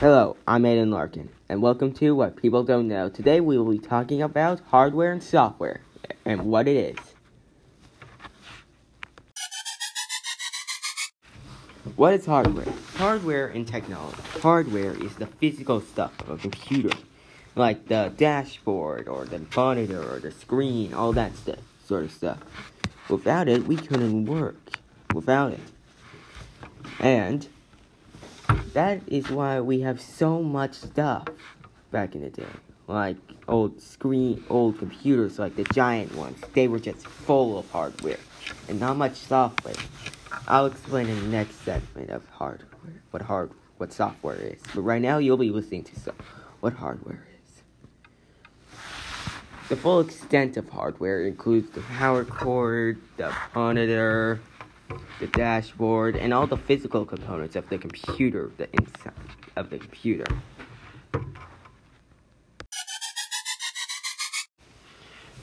Hello, I'm Aiden Larkin, and welcome to What People Don't Know. Today we will be talking about hardware and software, and what it is. What is hardware? Hardware and technology. Hardware is the physical stuff of a computer, like the dashboard, or the monitor, or the screen, all that stuff, sort of stuff. Without it, we couldn't work. Without it. And that is why we have so much stuff back in the day. Like old screen, old computers, like the giant ones. They were just full of hardware and not much software. I'll explain in the next segment of hardware, what hard, what software is. But right now, you'll be listening to some, what hardware is. The full extent of hardware includes the power cord, the monitor, the dashboard, and all the physical components of the computer, the inside of the computer.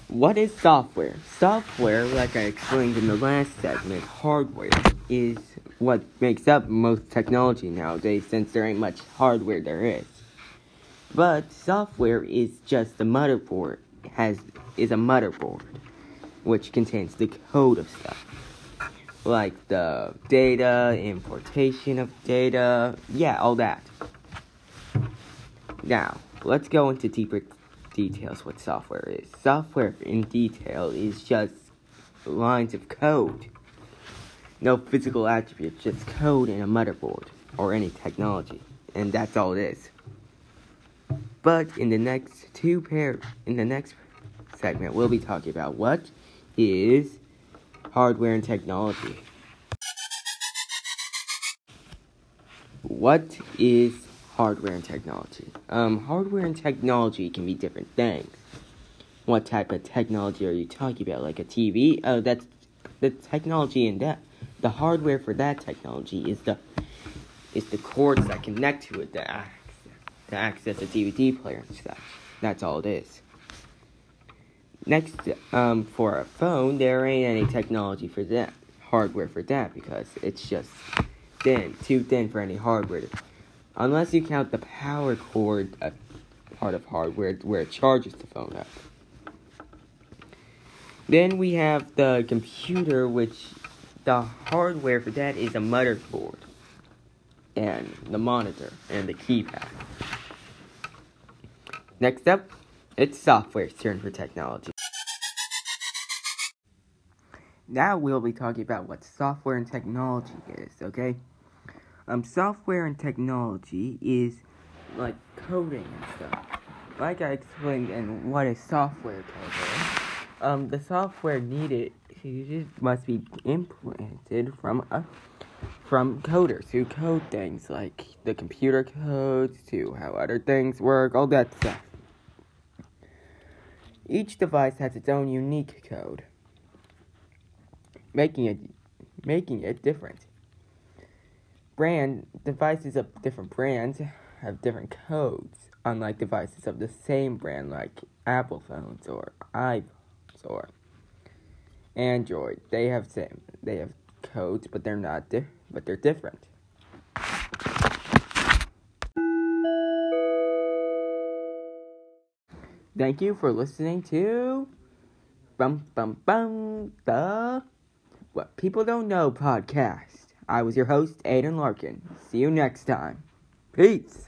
What is software? Software, like I explained in the last segment, hardware is what makes up most technology nowadays since there ain't much hardware there is. But software is just a motherboard has is a motherboard which contains the code of stuff like the data, importation of data, yeah, all that. Now, let's go into deeper details what software is. Software in detail is just lines of code. No physical attributes, just code in a motherboard or any technology. And that's all it is. But in the next two pair in the next segment we'll be talking about what is hardware and technology. What is hardware and technology? Um, hardware and technology can be different things. What type of technology are you talking about? Like a TV? Oh, that's the technology in that. The hardware for that technology is the is the cords that connect to it to access, to access a DVD player and such. That's all it is. Next, um, for a phone, there ain't any technology for that, hardware for that, because it's just thin, too thin for any hardware. Unless you count the power cord uh, part of hardware where it charges the phone up. Then we have the computer, which the hardware for that is a motherboard, and the monitor, and the keypad. Next up, it's software's turn for technology. Now we'll be talking about what software and technology is, okay? Um, software and technology is like coding and stuff. Like I explained in what is software coding, um, the software needed must be implemented from a from coders who code things like the computer codes to how other things work, all that stuff. Each device has its own unique code making it making it different. Brand devices of different brands have different codes, unlike devices of the same brand like Apple phones or iPhones or Android. They have same they have codes, but they're not di- but they're different. Thank you for listening to Bum Bum Bum the what People Don't Know podcast. I was your host, Aiden Larkin. See you next time. Peace.